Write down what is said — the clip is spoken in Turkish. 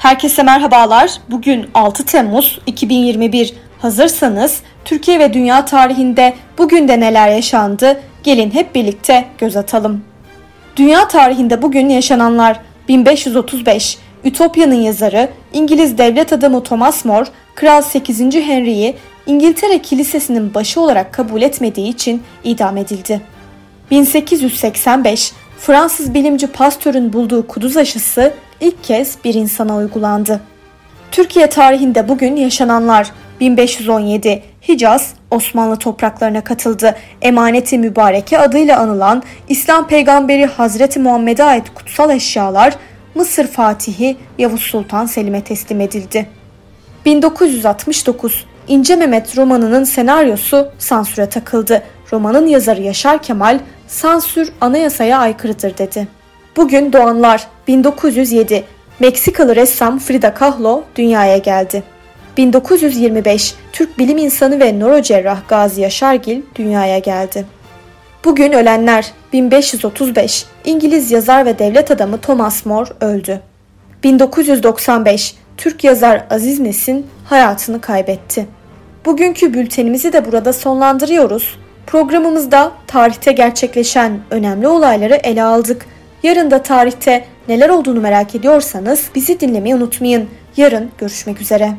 Herkese merhabalar. Bugün 6 Temmuz 2021. Hazırsanız Türkiye ve dünya tarihinde bugün de neler yaşandı? Gelin hep birlikte göz atalım. Dünya tarihinde bugün yaşananlar 1535 Ütopya'nın yazarı İngiliz devlet adamı Thomas More, Kral 8. Henry'yi İngiltere Kilisesi'nin başı olarak kabul etmediği için idam edildi. 1885 Fransız bilimci Pasteur'ün bulduğu kuduz aşısı ilk kez bir insana uygulandı. Türkiye tarihinde bugün yaşananlar 1517 Hicaz Osmanlı topraklarına katıldı. Emaneti mübareke adıyla anılan İslam peygamberi Hazreti Muhammed'e ait kutsal eşyalar Mısır Fatihi Yavuz Sultan Selim'e teslim edildi. 1969 İnce Mehmet romanının senaryosu sansüre takıldı. Romanın yazarı Yaşar Kemal sansür anayasaya aykırıdır dedi. Bugün doğanlar 1907 Meksikalı ressam Frida Kahlo dünyaya geldi. 1925 Türk bilim insanı ve nörocerrah Gazi Yaşargil dünyaya geldi. Bugün ölenler 1535 İngiliz yazar ve devlet adamı Thomas More öldü. 1995 Türk yazar Aziz Nesin hayatını kaybetti. Bugünkü bültenimizi de burada sonlandırıyoruz. Programımızda tarihte gerçekleşen önemli olayları ele aldık. Yarın da tarihte neler olduğunu merak ediyorsanız bizi dinlemeyi unutmayın. Yarın görüşmek üzere.